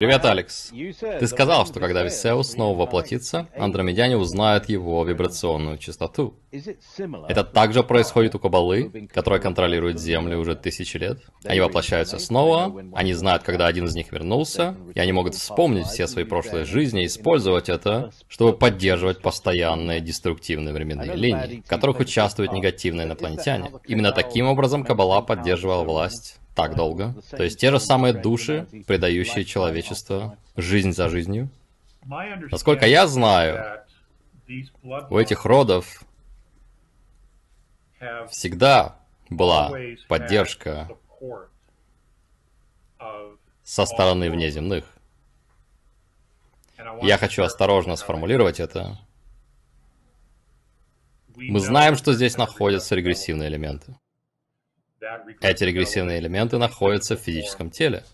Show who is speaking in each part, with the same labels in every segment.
Speaker 1: Привет, Алекс. Ты сказал, что когда Висеус снова воплотится, андромедяне узнают его вибрационную частоту. Это также происходит у Кабалы, которая контролирует Землю уже тысячи лет. Они воплощаются снова, они знают, когда один из них вернулся, и они могут вспомнить все свои прошлые жизни и использовать это, чтобы поддерживать постоянные деструктивные временные линии, в которых участвуют негативные инопланетяне. Именно таким образом Кабала поддерживала власть так долго. То есть те же самые души, предающие человечество жизнь за жизнью. Насколько я знаю, у этих родов всегда была поддержка со стороны внеземных. Я хочу осторожно сформулировать это. Мы знаем, что здесь находятся регрессивные элементы. Эти регрессивные элементы находятся в физическом теле,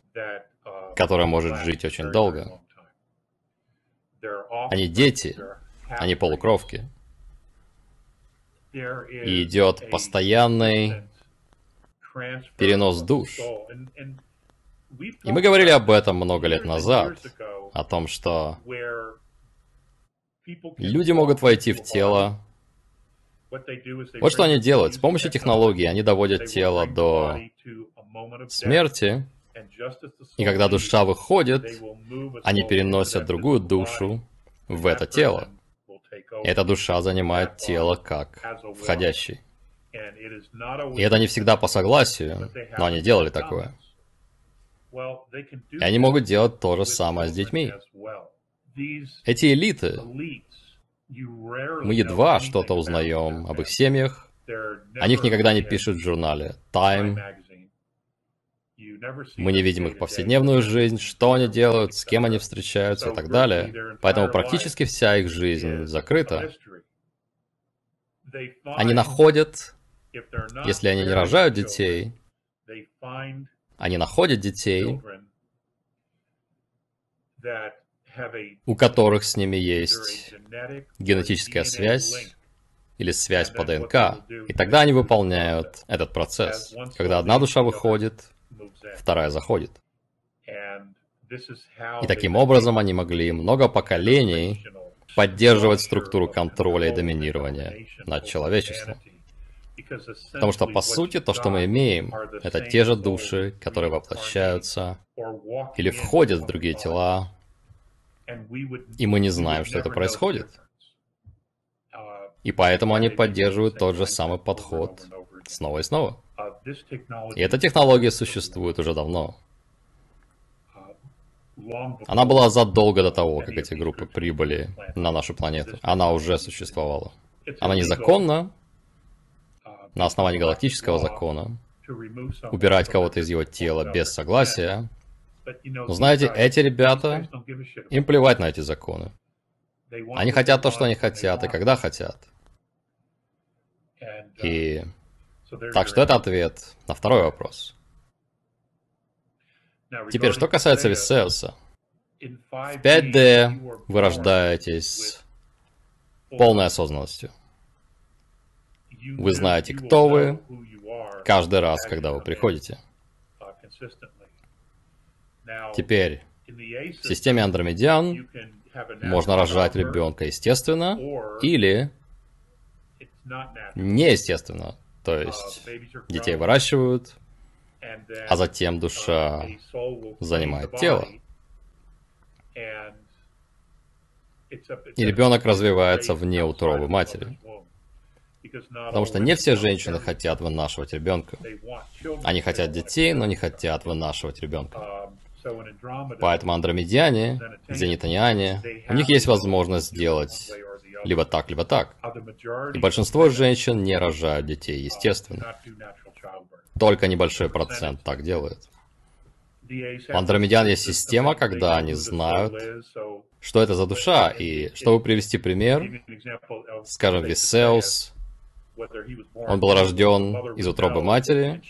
Speaker 1: которое может жить очень долго. Они дети, они полукровки. И идет постоянный перенос душ. И мы говорили об этом много лет назад, о том, что люди могут войти в тело вот что они делают. С помощью технологии они доводят тело до смерти, и когда душа выходит, они переносят другую душу в это тело. Эта душа занимает тело как входящий. И это не всегда по согласию, но они делали такое. И они могут делать то же самое с детьми. Эти элиты, мы едва что-то узнаем об их семьях. О них никогда не пишут в журнале Time. Мы не видим их повседневную жизнь, что они делают, с кем они встречаются и так далее. Поэтому практически вся их жизнь закрыта. Они находят, если они не рожают детей, они находят детей, у которых с ними есть генетическая связь или связь по ДНК, и тогда они выполняют этот процесс. Когда одна душа выходит, вторая заходит. И таким образом они могли много поколений поддерживать структуру контроля и доминирования над человечеством. Потому что, по сути, то, что мы имеем, это те же души, которые воплощаются или входят в другие тела, и мы не знаем, что это происходит. И поэтому они поддерживают тот же самый подход снова и снова. И эта технология существует уже давно. Она была задолго до того, как эти группы прибыли на нашу планету. Она уже существовала. Она незаконна на основании галактического закона. Убирать кого-то из его тела без согласия но знаете, эти ребята, им плевать на эти законы. Они хотят то, что они хотят, и когда хотят. И... Так что это ответ на второй вопрос. Теперь, что касается Висеуса. В 5D вы рождаетесь полной осознанностью. Вы знаете, кто вы, каждый раз, когда вы приходите. Теперь, в системе андромедиан можно рожать ребенка естественно или неестественно. То есть детей выращивают, а затем душа занимает тело. И ребенок развивается вне утробы матери. Потому что не все женщины хотят вынашивать ребенка. Они хотят детей, но не хотят вынашивать ребенка. Поэтому андромедиане, зенитаниане, у них есть возможность сделать либо так, либо так. И большинство женщин не рожают детей, естественно. Только небольшой процент так делает. У андромедиан есть система, когда они знают, что это за душа. И чтобы привести пример, скажем, Висеус, он был рожден из утробы матери,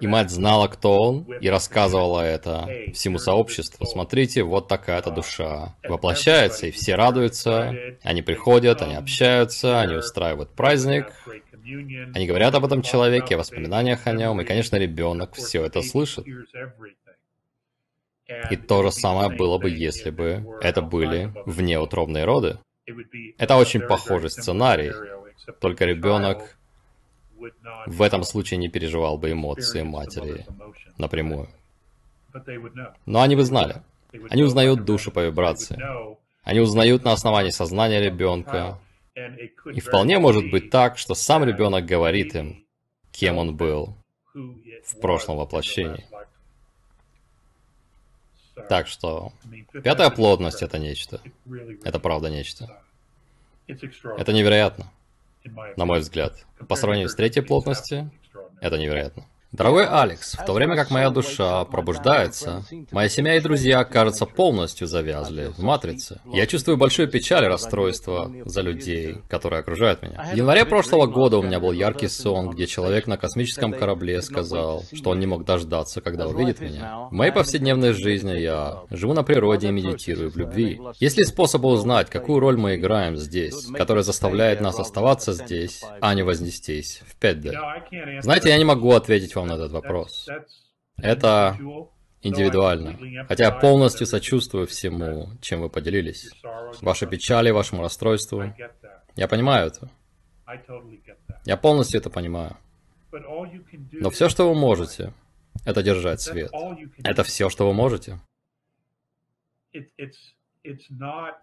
Speaker 1: и мать знала, кто он, и рассказывала это всему сообществу. Смотрите, вот такая-то душа. воплощается, и все радуются, они приходят, они общаются, они устраивают праздник, они говорят об этом человеке, о воспоминаниях о нем, и, конечно, ребенок все это слышит. И то же самое было бы, если бы это были внеутробные роды. Это очень похожий сценарий, только ребенок в этом случае не переживал бы эмоции матери напрямую. Но они бы знали. Они узнают душу по вибрации. Они узнают на основании сознания ребенка. И вполне может быть так, что сам ребенок говорит им, кем он был в прошлом воплощении. Так что пятая плотность это нечто. Это правда нечто. Это невероятно, на мой взгляд. По сравнению с третьей плотностью, это невероятно. Дорогой Алекс, в то время как моя душа пробуждается, моя семья и друзья, кажется, полностью завязли в матрице. Я чувствую большую печаль и расстройство за людей, которые окружают меня. В январе прошлого года у меня был яркий сон, где человек на космическом корабле сказал, что он не мог дождаться, когда увидит меня. В моей повседневной жизни я живу на природе и медитирую в любви. Есть ли способы узнать, какую роль мы играем здесь, которая заставляет нас оставаться здесь, а не вознестись в 5D? Знаете, я не могу ответить вам на этот вопрос. Это индивидуально. Хотя я полностью сочувствую всему, чем вы поделились. Ваши печали, вашему расстройству. Я понимаю это. Я полностью это понимаю. Но все, что вы можете, это держать свет. Это все, что вы можете.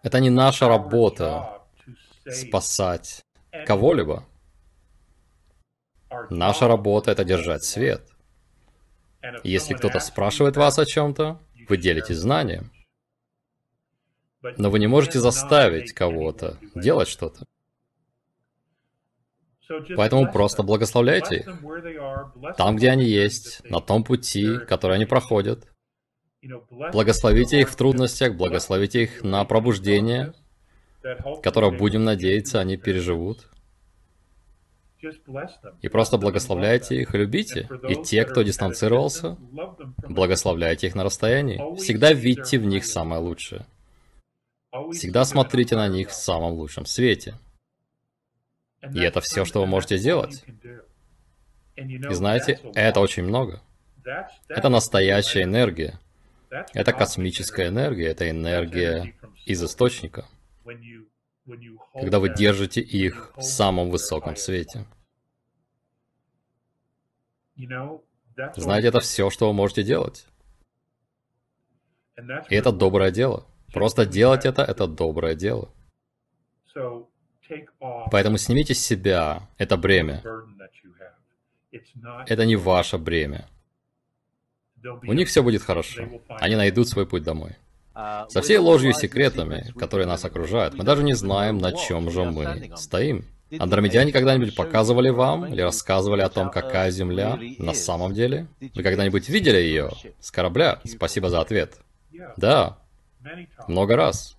Speaker 1: Это не наша работа спасать кого-либо. Наша работа — это держать свет. Если кто-то спрашивает вас о чем-то, вы делитесь знанием. Но вы не можете заставить кого-то делать что-то. Поэтому просто благословляйте их. Там, где они есть, на том пути, который они проходят. Благословите их в трудностях, благословите их на пробуждение, которое, будем надеяться, они переживут. И просто благословляйте их любите. И те, кто дистанцировался, благословляйте их на расстоянии. Всегда видите в них самое лучшее. Всегда смотрите на них в самом лучшем свете. И это все, что вы можете сделать. И знаете, это очень много. Это настоящая энергия. Это космическая энергия, это энергия из источника когда вы держите их в самом высоком свете. Знаете, это все, что вы можете делать. И это доброе дело. Просто делать это – это доброе дело. Поэтому снимите с себя это бремя. Это не ваше бремя. У них все будет хорошо. Они найдут свой путь домой. Со всей ложью и секретами, которые нас окружают, мы даже не знаем, на чем же мы стоим. Андромедяне когда-нибудь показывали вам или рассказывали о том, какая Земля на самом деле? Вы когда-нибудь видели ее с корабля? Спасибо за ответ. Да, много раз.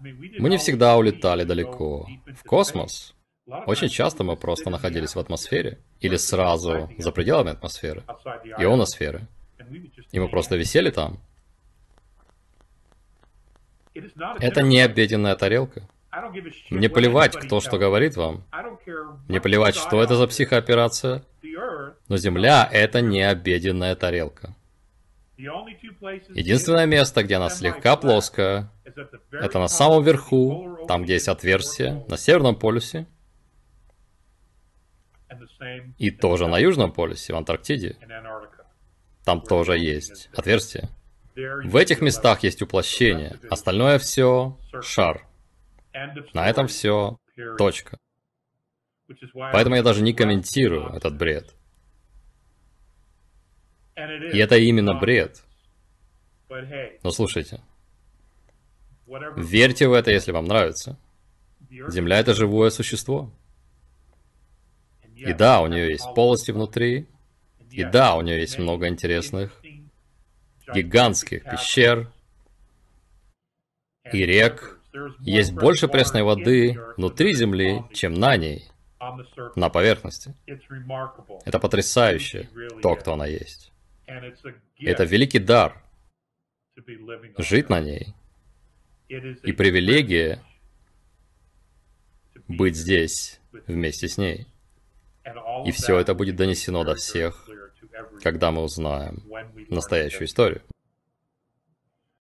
Speaker 1: Мы не всегда улетали далеко. В космос. Очень часто мы просто находились в атмосфере. Или сразу за пределами атмосферы. Ионосферы. И мы просто висели там. Это не обеденная тарелка. Мне плевать, кто что говорит вам. Мне плевать, что это за психооперация. Но Земля — это не обеденная тарелка. Единственное место, где она слегка плоская, это на самом верху, там, где есть отверстие, на Северном полюсе, и тоже на Южном полюсе, в Антарктиде. Там тоже есть отверстие. В этих местах есть уплощение, остальное все шар. На этом все точка. Поэтому я даже не комментирую этот бред. И это именно бред. Но слушайте, верьте в это, если вам нравится. Земля — это живое существо. И да, у нее есть полости внутри, и да, у нее есть много интересных гигантских пещер и рек. Есть больше пресной воды внутри Земли, чем на ней, на поверхности. Это потрясающе, то, кто она есть. Это великий дар жить на ней. И привилегия быть здесь вместе с ней. И все это будет донесено до всех когда мы узнаем настоящую историю.